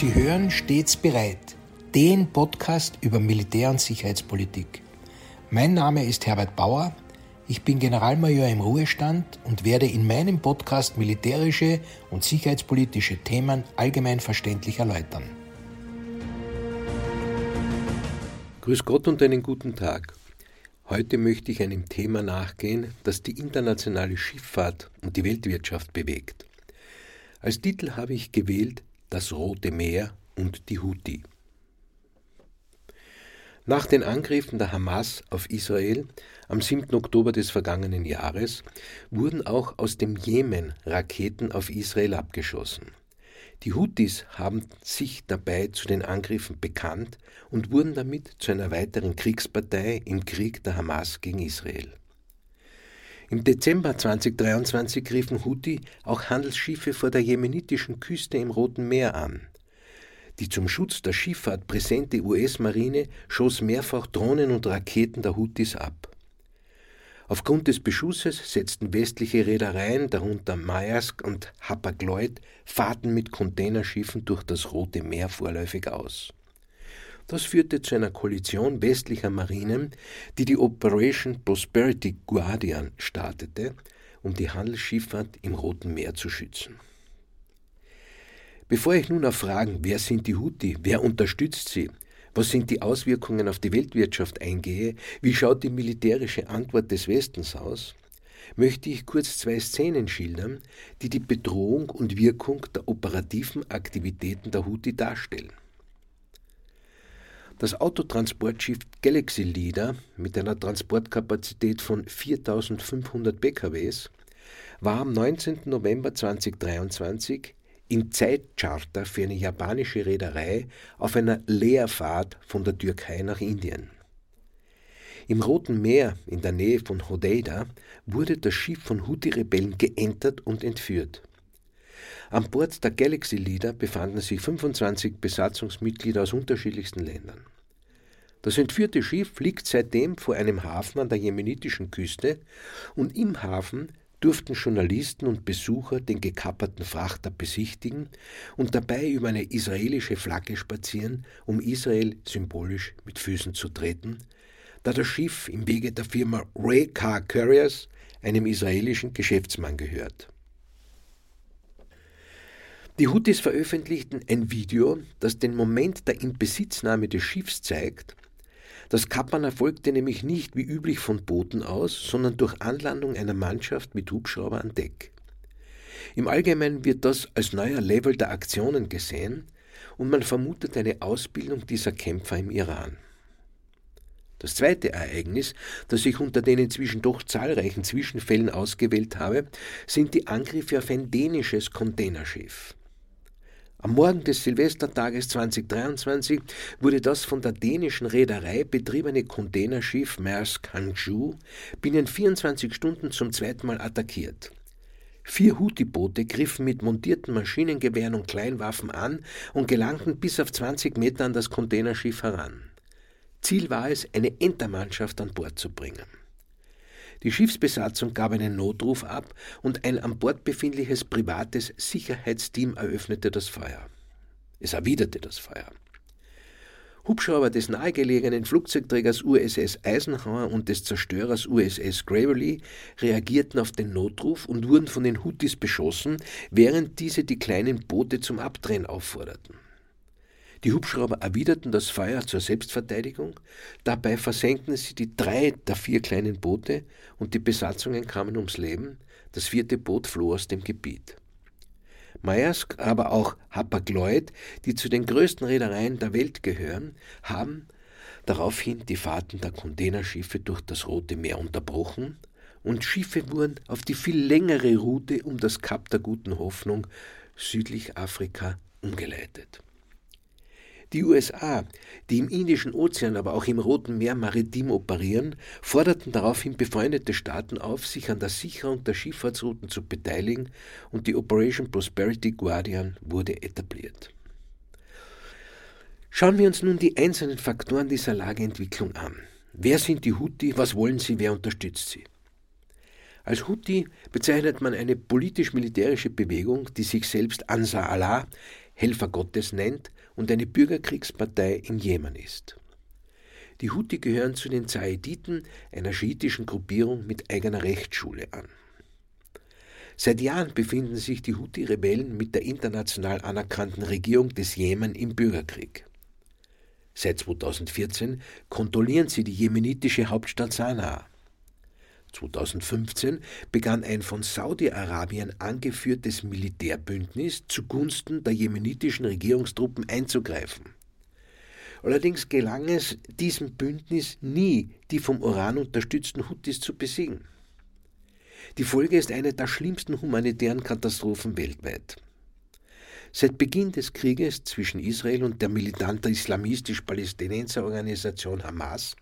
Sie hören stets bereit, den Podcast über Militär- und Sicherheitspolitik. Mein Name ist Herbert Bauer, ich bin Generalmajor im Ruhestand und werde in meinem Podcast militärische und sicherheitspolitische Themen allgemein verständlich erläutern. Grüß Gott und einen guten Tag. Heute möchte ich einem Thema nachgehen, das die internationale Schifffahrt und die Weltwirtschaft bewegt. Als Titel habe ich gewählt das Rote Meer und die Houthi. Nach den Angriffen der Hamas auf Israel am 7. Oktober des vergangenen Jahres wurden auch aus dem Jemen Raketen auf Israel abgeschossen. Die Houthis haben sich dabei zu den Angriffen bekannt und wurden damit zu einer weiteren Kriegspartei im Krieg der Hamas gegen Israel. Im Dezember 2023 griffen Houthi auch Handelsschiffe vor der jemenitischen Küste im Roten Meer an. Die zum Schutz der Schifffahrt präsente US-Marine schoss mehrfach Drohnen und Raketen der Houthis ab. Aufgrund des Beschusses setzten westliche Reedereien, darunter Maersk und Hapag-Lloyd, Fahrten mit Containerschiffen durch das Rote Meer vorläufig aus. Das führte zu einer Koalition westlicher Marinen, die die Operation Prosperity Guardian startete, um die Handelsschifffahrt im Roten Meer zu schützen. Bevor ich nun auf Fragen, wer sind die Houthi, wer unterstützt sie, was sind die Auswirkungen auf die Weltwirtschaft eingehe, wie schaut die militärische Antwort des Westens aus, möchte ich kurz zwei Szenen schildern, die die Bedrohung und Wirkung der operativen Aktivitäten der Houthi darstellen. Das Autotransportschiff Galaxy Leader mit einer Transportkapazität von 4500 PKWs war am 19. November 2023 im Zeitcharter für eine japanische Reederei auf einer Leerfahrt von der Türkei nach Indien. Im Roten Meer in der Nähe von Hodeida wurde das Schiff von Houthi-Rebellen geentert und entführt. An Bord der Galaxy Leader befanden sich 25 Besatzungsmitglieder aus unterschiedlichsten Ländern. Das entführte Schiff liegt seitdem vor einem Hafen an der jemenitischen Küste und im Hafen durften Journalisten und Besucher den gekapperten Frachter besichtigen und dabei über eine israelische Flagge spazieren, um Israel symbolisch mit Füßen zu treten, da das Schiff im Wege der Firma Ray Car Carriers einem israelischen Geschäftsmann gehört. Die Houthis veröffentlichten ein Video, das den Moment der Inbesitznahme des Schiffs zeigt das Kappern erfolgte nämlich nicht wie üblich von Booten aus, sondern durch Anlandung einer Mannschaft mit Hubschrauber an Deck. Im Allgemeinen wird das als neuer Level der Aktionen gesehen und man vermutet eine Ausbildung dieser Kämpfer im Iran. Das zweite Ereignis, das ich unter den inzwischen doch zahlreichen Zwischenfällen ausgewählt habe, sind die Angriffe auf ein dänisches Containerschiff. Am Morgen des Silvestertages 2023 wurde das von der dänischen Reederei betriebene Containerschiff Maersk Hangzhou binnen 24 Stunden zum zweiten Mal attackiert. Vier Houthi-Boote griffen mit montierten Maschinengewehren und Kleinwaffen an und gelangten bis auf 20 Meter an das Containerschiff heran. Ziel war es, eine Entermannschaft an Bord zu bringen. Die Schiffsbesatzung gab einen Notruf ab und ein an Bord befindliches privates Sicherheitsteam eröffnete das Feuer. Es erwiderte das Feuer. Hubschrauber des nahegelegenen Flugzeugträgers USS Eisenhower und des Zerstörers USS Gravely reagierten auf den Notruf und wurden von den Houthis beschossen, während diese die kleinen Boote zum Abdrehen aufforderten. Die Hubschrauber erwiderten das Feuer zur Selbstverteidigung, dabei versenkten sie die drei der vier kleinen Boote und die Besatzungen kamen ums Leben, das vierte Boot floh aus dem Gebiet. Maersk, aber auch Hapag-Lloyd, die zu den größten Reedereien der Welt gehören, haben daraufhin die Fahrten der Containerschiffe durch das Rote Meer unterbrochen und Schiffe wurden auf die viel längere Route um das Kap der Guten Hoffnung südlich Afrika umgeleitet. Die USA, die im Indischen Ozean, aber auch im Roten Meer maritim operieren, forderten daraufhin befreundete Staaten auf, sich an der Sicherung der Schifffahrtsrouten zu beteiligen und die Operation Prosperity Guardian wurde etabliert. Schauen wir uns nun die einzelnen Faktoren dieser Lageentwicklung an. Wer sind die Houthi, was wollen sie, wer unterstützt sie? Als Houthi bezeichnet man eine politisch-militärische Bewegung, die sich selbst Ansar Allah, Helfer Gottes nennt und eine Bürgerkriegspartei im Jemen ist. Die Houthi gehören zu den Zaiditen, einer schiitischen Gruppierung mit eigener Rechtsschule an. Seit Jahren befinden sich die Houthi-Rebellen mit der international anerkannten Regierung des Jemen im Bürgerkrieg. Seit 2014 kontrollieren sie die jemenitische Hauptstadt Sanaa. 2015 begann ein von Saudi-Arabien angeführtes Militärbündnis zugunsten der jemenitischen Regierungstruppen einzugreifen. Allerdings gelang es diesem Bündnis nie, die vom Iran unterstützten Houthis zu besiegen. Die Folge ist eine der schlimmsten humanitären Katastrophen weltweit. Seit Beginn des Krieges zwischen Israel und der militanten islamistisch-Palästinenser-Organisation Hamas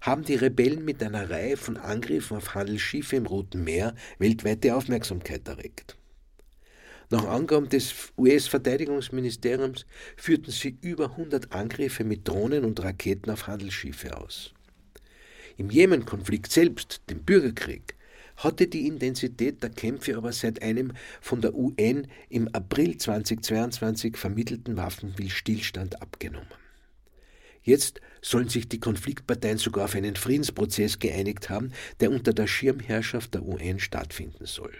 haben die Rebellen mit einer Reihe von Angriffen auf Handelsschiffe im Roten Meer weltweite Aufmerksamkeit erregt. Nach Angaben des US-Verteidigungsministeriums führten sie über 100 Angriffe mit Drohnen und Raketen auf Handelsschiffe aus. Im Jemen-Konflikt selbst, dem Bürgerkrieg, hatte die Intensität der Kämpfe aber seit einem von der UN im April 2022 vermittelten Waffenstillstand abgenommen. Jetzt sollen sich die Konfliktparteien sogar auf einen Friedensprozess geeinigt haben, der unter der Schirmherrschaft der UN stattfinden soll.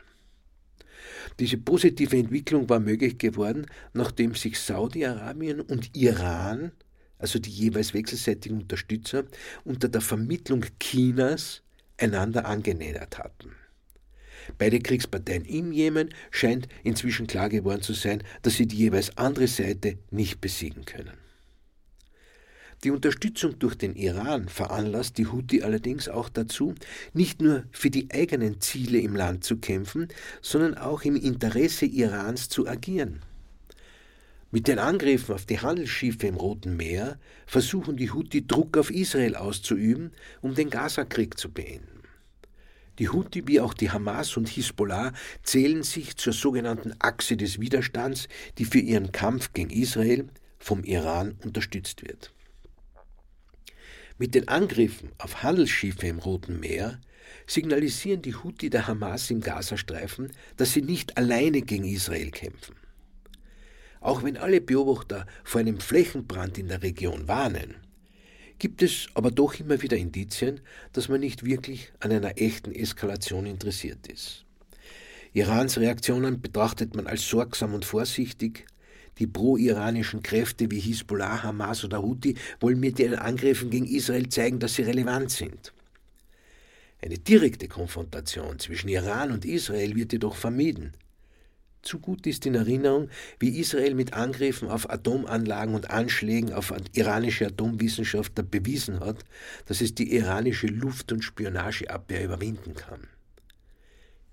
Diese positive Entwicklung war möglich geworden, nachdem sich Saudi-Arabien und Iran, also die jeweils wechselseitigen Unterstützer, unter der Vermittlung Chinas einander angenähert hatten. Beide Kriegsparteien im Jemen scheint inzwischen klar geworden zu sein, dass sie die jeweils andere Seite nicht besiegen können. Die Unterstützung durch den Iran veranlasst die Houthi allerdings auch dazu, nicht nur für die eigenen Ziele im Land zu kämpfen, sondern auch im Interesse Irans zu agieren. Mit den Angriffen auf die Handelsschiffe im Roten Meer versuchen die Houthi Druck auf Israel auszuüben, um den Gazakrieg zu beenden. Die Houthi wie auch die Hamas und Hisbollah zählen sich zur sogenannten Achse des Widerstands, die für ihren Kampf gegen Israel vom Iran unterstützt wird. Mit den Angriffen auf Handelsschiffe im Roten Meer signalisieren die Houthi der Hamas im Gazastreifen, dass sie nicht alleine gegen Israel kämpfen. Auch wenn alle Beobachter vor einem Flächenbrand in der Region warnen, gibt es aber doch immer wieder Indizien, dass man nicht wirklich an einer echten Eskalation interessiert ist. Irans Reaktionen betrachtet man als sorgsam und vorsichtig. Die pro-iranischen Kräfte wie Hisbollah, Hamas oder Houthi wollen mit ihren Angriffen gegen Israel zeigen, dass sie relevant sind. Eine direkte Konfrontation zwischen Iran und Israel wird jedoch vermieden. Zu gut ist in Erinnerung, wie Israel mit Angriffen auf Atomanlagen und Anschlägen auf iranische Atomwissenschaftler bewiesen hat, dass es die iranische Luft- und Spionageabwehr überwinden kann.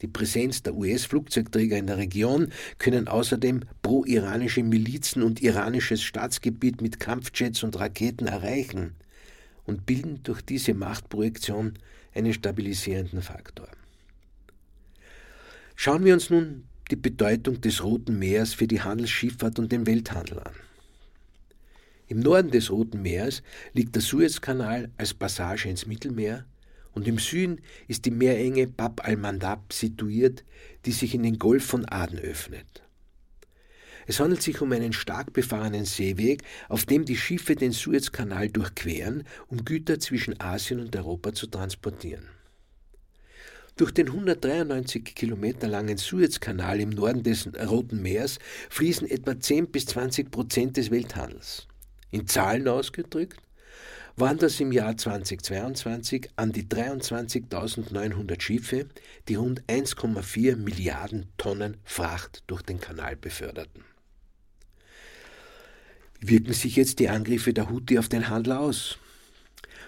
Die Präsenz der US-Flugzeugträger in der Region können außerdem pro-iranische Milizen und iranisches Staatsgebiet mit Kampfjets und Raketen erreichen und bilden durch diese Machtprojektion einen stabilisierenden Faktor. Schauen wir uns nun die Bedeutung des Roten Meers für die Handelsschifffahrt und den Welthandel an. Im Norden des Roten Meeres liegt der Suezkanal als Passage ins Mittelmeer und im Süden ist die Meerenge Bab al-Mandab situiert, die sich in den Golf von Aden öffnet. Es handelt sich um einen stark befahrenen Seeweg, auf dem die Schiffe den Suezkanal durchqueren, um Güter zwischen Asien und Europa zu transportieren. Durch den 193 Kilometer langen Suezkanal im Norden des Roten Meers fließen etwa 10 bis 20 Prozent des Welthandels. In Zahlen ausgedrückt waren das im Jahr 2022 an die 23.900 Schiffe, die rund 1,4 Milliarden Tonnen Fracht durch den Kanal beförderten. Wirken sich jetzt die Angriffe der Houthi auf den Handel aus?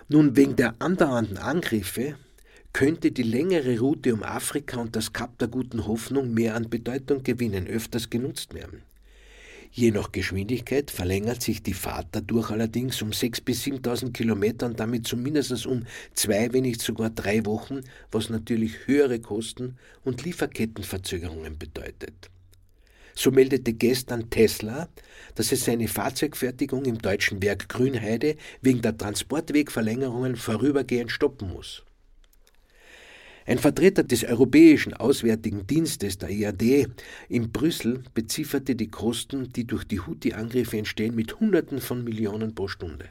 Nun, wegen der andauernden Angriffe könnte die längere Route um Afrika und das Kap der guten Hoffnung mehr an Bedeutung gewinnen, öfters genutzt werden. Je nach Geschwindigkeit verlängert sich die Fahrt dadurch allerdings um 6.000 bis 7.000 Kilometer und damit zumindest um zwei, wenn nicht sogar drei Wochen, was natürlich höhere Kosten und Lieferkettenverzögerungen bedeutet. So meldete gestern Tesla, dass es seine Fahrzeugfertigung im deutschen Werk Grünheide wegen der Transportwegverlängerungen vorübergehend stoppen muss. Ein Vertreter des Europäischen Auswärtigen Dienstes, der EAD, in Brüssel bezifferte die Kosten, die durch die Houthi-Angriffe entstehen, mit Hunderten von Millionen pro Stunde.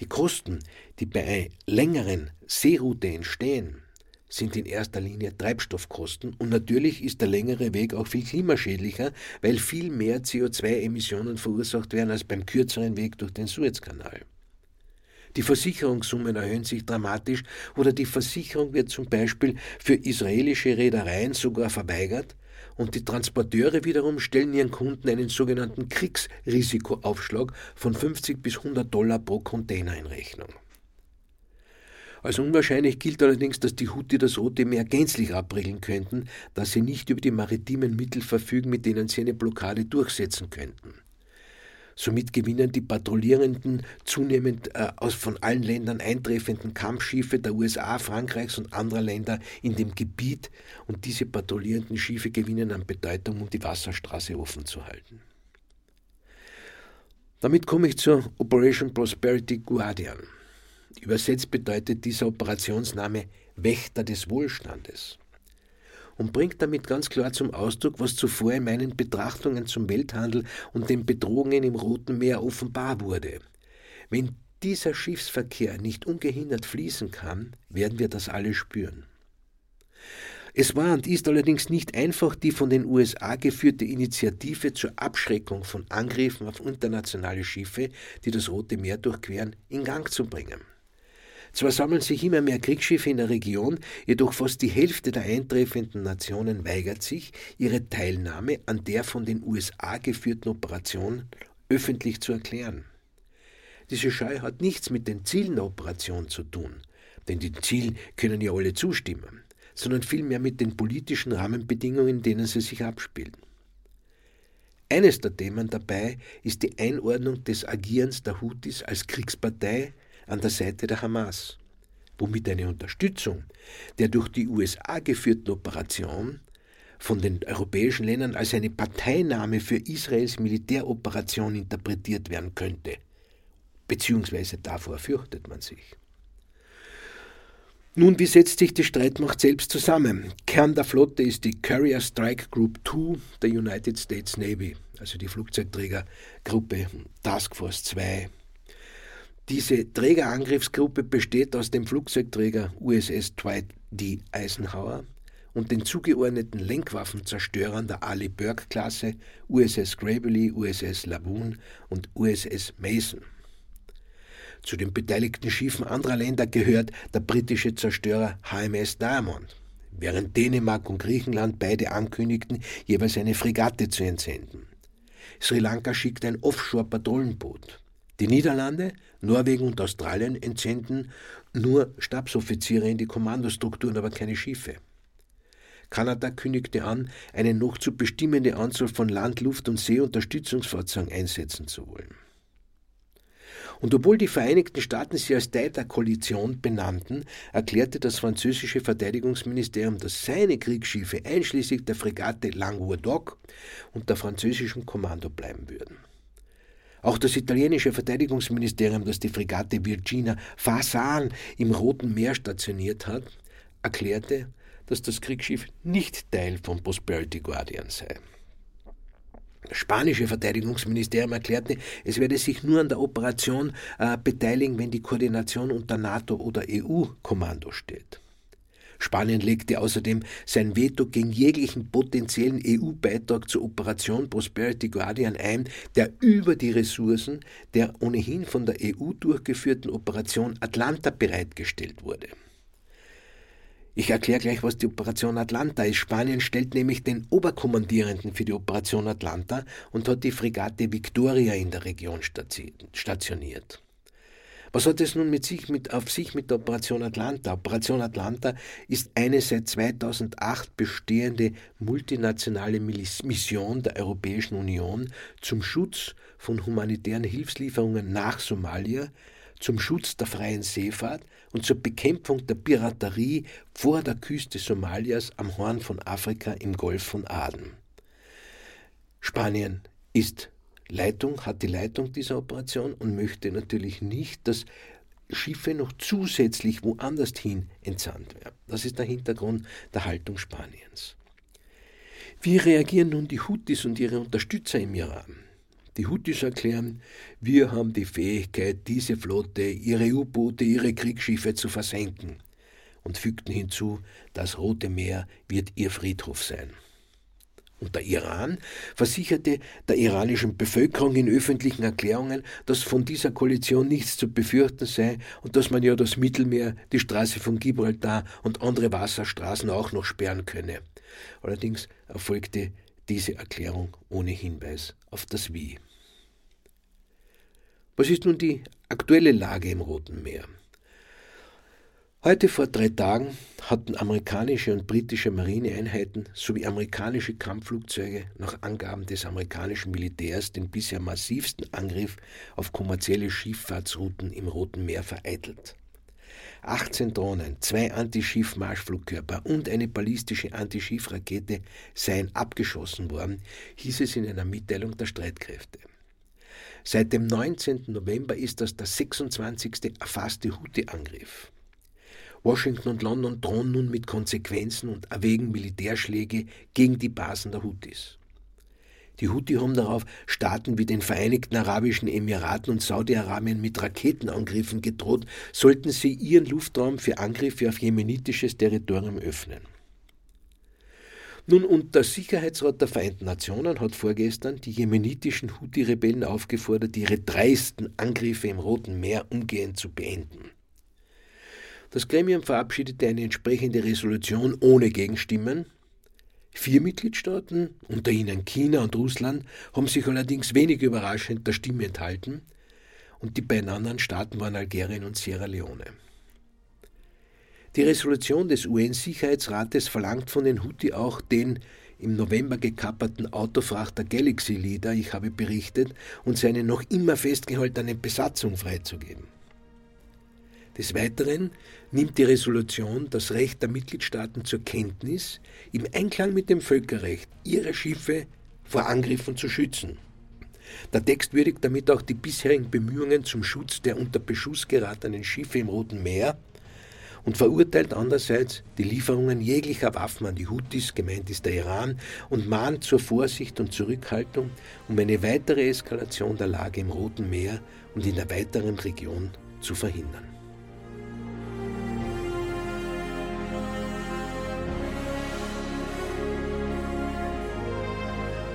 Die Kosten, die bei längeren Seeroute entstehen, sind in erster Linie Treibstoffkosten und natürlich ist der längere Weg auch viel klimaschädlicher, weil viel mehr CO2-Emissionen verursacht werden als beim kürzeren Weg durch den Suezkanal. Die Versicherungssummen erhöhen sich dramatisch oder die Versicherung wird zum Beispiel für israelische Reedereien sogar verweigert und die Transporteure wiederum stellen ihren Kunden einen sogenannten Kriegsrisikoaufschlag von 50 bis 100 Dollar pro Container in Rechnung. Als unwahrscheinlich gilt allerdings, dass die Houthi das Rote Meer gänzlich abriegeln könnten, da sie nicht über die maritimen Mittel verfügen, mit denen sie eine Blockade durchsetzen könnten. Somit gewinnen die Patrouillierenden zunehmend äh, aus von allen Ländern eintreffenden Kampfschiffe der USA, Frankreichs und anderer Länder in dem Gebiet und diese patrouillierenden Schiffe gewinnen an Bedeutung, um die Wasserstraße offen zu halten. Damit komme ich zur Operation Prosperity Guardian. Übersetzt bedeutet dieser Operationsname Wächter des Wohlstandes und bringt damit ganz klar zum Ausdruck, was zuvor in meinen Betrachtungen zum Welthandel und den Bedrohungen im Roten Meer offenbar wurde. Wenn dieser Schiffsverkehr nicht ungehindert fließen kann, werden wir das alle spüren. Es war und ist allerdings nicht einfach, die von den USA geführte Initiative zur Abschreckung von Angriffen auf internationale Schiffe, die das Rote Meer durchqueren, in Gang zu bringen. Zwar sammeln sich immer mehr Kriegsschiffe in der Region, jedoch fast die Hälfte der eintreffenden Nationen weigert sich, ihre Teilnahme an der von den USA geführten Operation öffentlich zu erklären. Diese Scheu hat nichts mit den Zielen der Operation zu tun, denn die Zielen können ja alle zustimmen, sondern vielmehr mit den politischen Rahmenbedingungen, in denen sie sich abspielen. Eines der Themen dabei ist die Einordnung des Agierens der Houthis als Kriegspartei an der Seite der Hamas, womit eine Unterstützung der durch die USA geführten Operation von den europäischen Ländern als eine Parteinahme für Israels Militäroperation interpretiert werden könnte, beziehungsweise davor fürchtet man sich. Nun, wie setzt sich die Streitmacht selbst zusammen? Kern der Flotte ist die Carrier Strike Group 2 der United States Navy, also die Flugzeugträgergruppe Task Force 2 diese Trägerangriffsgruppe besteht aus dem Flugzeugträger USS Dwight D. Eisenhower und den zugeordneten Lenkwaffenzerstörern der Ali Burke-Klasse USS Gravely, USS Laboon und USS Mason. Zu den beteiligten Schiffen anderer Länder gehört der britische Zerstörer HMS Diamond, während Dänemark und Griechenland beide ankündigten, jeweils eine Fregatte zu entsenden. Sri Lanka schickt ein Offshore-Patrouillenboot. Die Niederlande Norwegen und Australien entsenden nur Stabsoffiziere in die Kommandostrukturen, aber keine Schiffe. Kanada kündigte an, eine noch zu bestimmende Anzahl von Land-, Luft- und Seeunterstützungsfahrzeugen einsetzen zu wollen. Und obwohl die Vereinigten Staaten sie als Teil der Koalition benannten, erklärte das französische Verteidigungsministerium, dass seine Kriegsschiffe einschließlich der Fregatte Languedoc unter französischem Kommando bleiben würden. Auch das italienische Verteidigungsministerium, das die Fregatte Virginia Fasan im Roten Meer stationiert hat, erklärte, dass das Kriegsschiff nicht Teil von Prosperity Guardian sei. Das spanische Verteidigungsministerium erklärte, es werde sich nur an der Operation äh, beteiligen, wenn die Koordination unter NATO oder EU-Kommando steht. Spanien legte außerdem sein Veto gegen jeglichen potenziellen EU-Beitrag zur Operation Prosperity Guardian ein, der über die Ressourcen der ohnehin von der EU durchgeführten Operation Atlanta bereitgestellt wurde. Ich erkläre gleich, was die Operation Atlanta ist. Spanien stellt nämlich den Oberkommandierenden für die Operation Atlanta und hat die Fregatte Victoria in der Region stationiert. Was hat es nun mit sich, mit, auf sich mit der Operation Atlanta? Operation Atlanta ist eine seit 2008 bestehende multinationale Mission der Europäischen Union zum Schutz von humanitären Hilfslieferungen nach Somalia, zum Schutz der freien Seefahrt und zur Bekämpfung der Piraterie vor der Küste Somalias am Horn von Afrika im Golf von Aden. Spanien ist Leitung, hat die Leitung dieser Operation und möchte natürlich nicht, dass Schiffe noch zusätzlich woanders hin entsandt werden. Das ist der Hintergrund der Haltung Spaniens. Wie reagieren nun die Houthis und ihre Unterstützer im Iran? Die Houthis erklären, wir haben die Fähigkeit, diese Flotte, ihre U-Boote, ihre Kriegsschiffe zu versenken und fügten hinzu, das Rote Meer wird ihr Friedhof sein. Und der Iran versicherte der iranischen Bevölkerung in öffentlichen Erklärungen, dass von dieser Koalition nichts zu befürchten sei und dass man ja das Mittelmeer, die Straße von Gibraltar und andere Wasserstraßen auch noch sperren könne. Allerdings erfolgte diese Erklärung ohne Hinweis auf das Wie. Was ist nun die aktuelle Lage im Roten Meer? Heute vor drei Tagen hatten amerikanische und britische Marineeinheiten sowie amerikanische Kampfflugzeuge nach Angaben des amerikanischen Militärs den bisher massivsten Angriff auf kommerzielle Schifffahrtsrouten im Roten Meer vereitelt. 18 Drohnen, zwei Antischiff-Marschflugkörper und eine ballistische Antischiffrakete seien abgeschossen worden, hieß es in einer Mitteilung der Streitkräfte. Seit dem 19. November ist das der 26. erfasste Houthi-Angriff. Washington und London drohen nun mit Konsequenzen und erwägen Militärschläge gegen die Basen der Houthis. Die Houthi haben darauf Staaten wie den Vereinigten Arabischen Emiraten und Saudi-Arabien mit Raketenangriffen gedroht, sollten sie ihren Luftraum für Angriffe auf jemenitisches Territorium öffnen. Nun, und der Sicherheitsrat der Vereinten Nationen hat vorgestern die jemenitischen Houthi-Rebellen aufgefordert, ihre dreisten Angriffe im Roten Meer umgehend zu beenden. Das Gremium verabschiedete eine entsprechende Resolution ohne Gegenstimmen. Vier Mitgliedstaaten, unter ihnen China und Russland, haben sich allerdings wenig überraschend der Stimme enthalten, und die beiden anderen Staaten waren Algerien und Sierra Leone. Die Resolution des UN-Sicherheitsrates verlangt von den Houthi auch den im November gekapperten Autofrachter Galaxy Leader, ich habe berichtet, und seine noch immer festgehaltene Besatzung freizugeben. Des Weiteren nimmt die Resolution das Recht der Mitgliedstaaten zur Kenntnis, im Einklang mit dem Völkerrecht ihre Schiffe vor Angriffen zu schützen. Der Text würdigt damit auch die bisherigen Bemühungen zum Schutz der unter Beschuss geratenen Schiffe im Roten Meer und verurteilt andererseits die Lieferungen jeglicher Waffen an die Houthis, gemeint ist der Iran, und mahnt zur Vorsicht und Zurückhaltung, um eine weitere Eskalation der Lage im Roten Meer und in der weiteren Region zu verhindern.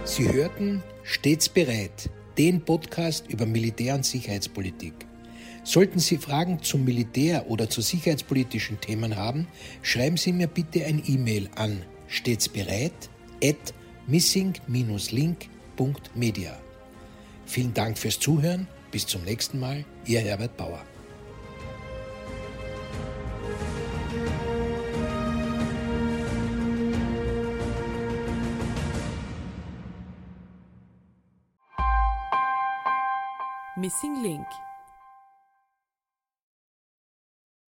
Sie hörten Stets bereit, den Podcast über Militär- und Sicherheitspolitik. Sollten Sie Fragen zum Militär oder zu sicherheitspolitischen Themen haben, schreiben Sie mir bitte ein E-Mail an stetsbereit at missing-link.media. Vielen Dank fürs Zuhören. Bis zum nächsten Mal. Ihr Herbert Bauer. Missing Link